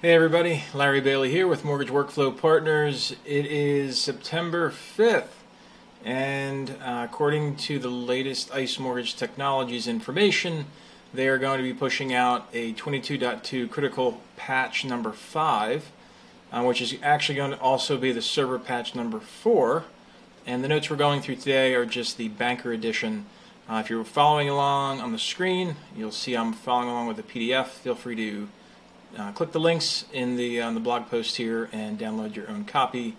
Hey everybody, Larry Bailey here with Mortgage Workflow Partners. It is September 5th, and uh, according to the latest ICE Mortgage Technologies information, they are going to be pushing out a 22.2 critical patch number 5, uh, which is actually going to also be the server patch number 4. And the notes we're going through today are just the banker edition. Uh, if you're following along on the screen, you'll see I'm following along with the PDF. Feel free to uh, click the links in the on the blog post here and download your own copy.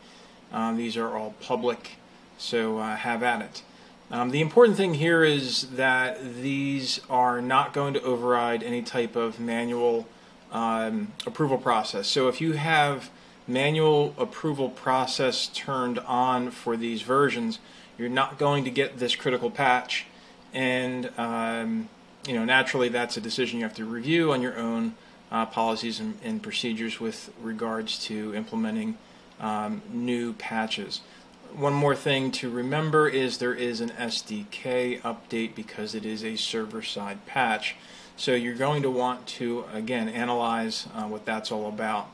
Um, these are all public, so uh, have at it. Um, the important thing here is that these are not going to override any type of manual um, approval process. So if you have manual approval process turned on for these versions, you're not going to get this critical patch, and um, you know naturally that's a decision you have to review on your own uh, policies and, and, procedures with regards to implementing um, new patches. One more thing to remember is there is an SDK update because it is a server side patch. So you're going to want to, again, analyze uh, what that's all about.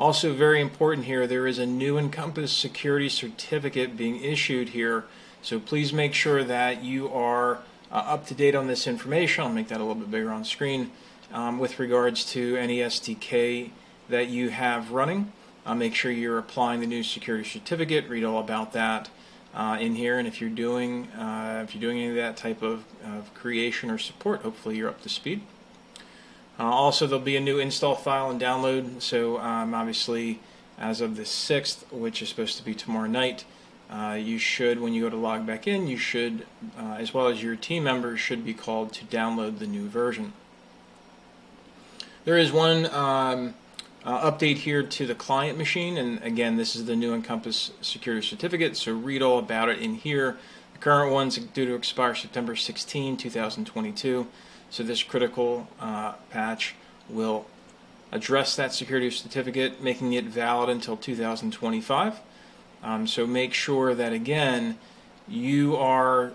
Also, very important here, there is a new Encompass security certificate being issued here. So please make sure that you are uh, up to date on this information. I'll make that a little bit bigger on screen um, with regards to any SDK that you have running. Uh, make sure you're applying the new security certificate. Read all about that uh, in here. And if you're doing uh, if you're doing any of that type of, of creation or support, hopefully you're up to speed. Uh, also, there'll be a new install file and download. So um, obviously, as of the sixth, which is supposed to be tomorrow night. Uh, you should, when you go to log back in, you should, uh, as well as your team members, should be called to download the new version. There is one um, uh, update here to the client machine, and again, this is the new Encompass Security Certificate, so read all about it in here. The current one's due to expire September 16, 2022, so this critical uh, patch will address that security certificate, making it valid until 2025. Um, so make sure that, again, you are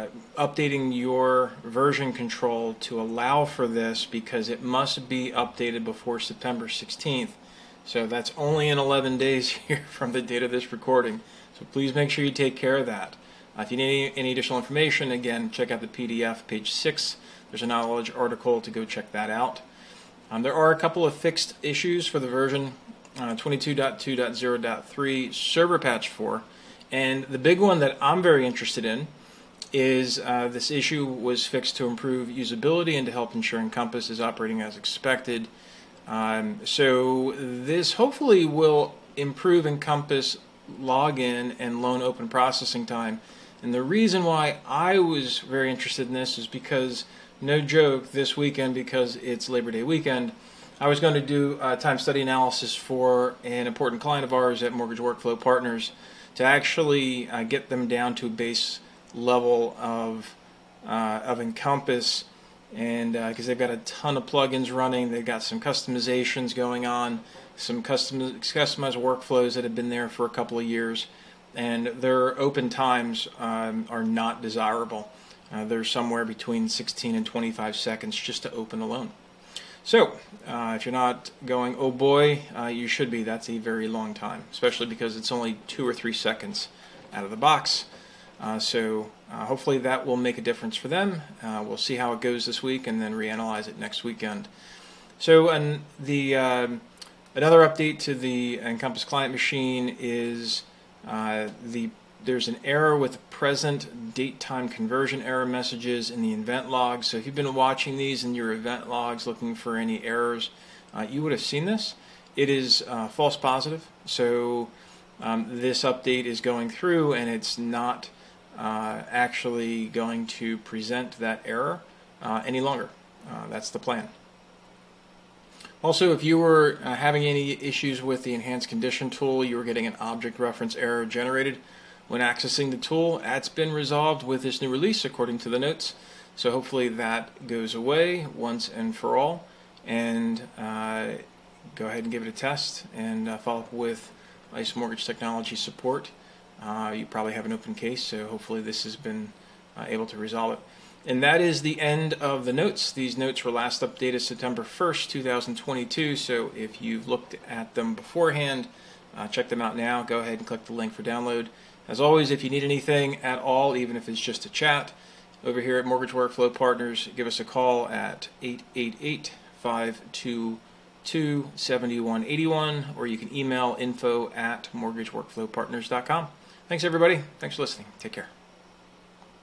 uh, updating your version control to allow for this because it must be updated before September 16th. So that's only in 11 days here from the date of this recording. So please make sure you take care of that. Uh, if you need any, any, additional information, again, check out the PDF, page 6. There's a knowledge article to go check that out. Um, there are a couple of fixed issues for the version uh, 22.2.0.3 server patch 4. And the big one that I'm very interested in is uh, this issue was fixed to improve usability and to help ensure Encompass is operating as expected. Um, so this hopefully will improve Encompass login and loan open processing time. And the reason why I was very interested in this is because, no joke, this weekend, because it's Labor Day weekend, I was going to do a time study analysis for an important client of ours at Mortgage Workflow Partners to actually uh, get them down to base level of uh, of Encompass, and because uh, they've got a ton of plugins running, they've got some customizations going on, some custom customized workflows that have been there for a couple of years, and their open times um, are not desirable. Uh, they're somewhere between 16 and 25 seconds just to open alone. So, uh, if you're not going, oh boy, uh, you should be. That's a very long time, especially because it's only two or three seconds out of the box. Uh, so uh, hopefully that will make a difference for them. Uh, we'll see how it goes this week and then reanalyze it next weekend. So and the um, another update to the Encompass client machine is uh, the there's an error with present date time conversion error messages in the event logs. So if you've been watching these in your event logs looking for any errors, uh, you would have seen this. It is uh, false positive. So um, this update is going through and it's not actually going to present that error uh, any longer. Uh, that's the plan. Also, if you were uh, having any issues with the enhanced condition tool, you were getting an object reference error generated when accessing the tool, that's been resolved with this new release according to the notes. So hopefully that goes away once and for all. And uh, go ahead and give it a test and uh, follow up with ICE Mortgage Technology support uh, you probably have an open case, so hopefully this has been uh, able to resolve it. And that is the end of the notes. These notes were last updated September 1st, 2022. So if you've looked at them beforehand, uh, check them out now. Go ahead and click the link for download. As always, if you need anything at all, even if it's just a chat, over here at Mortgage Workflow Partners, give us a call at 888 522 7181, or you can email info at mortgageworkflowpartners.com. Thanks, everybody. Thanks for listening. Take care.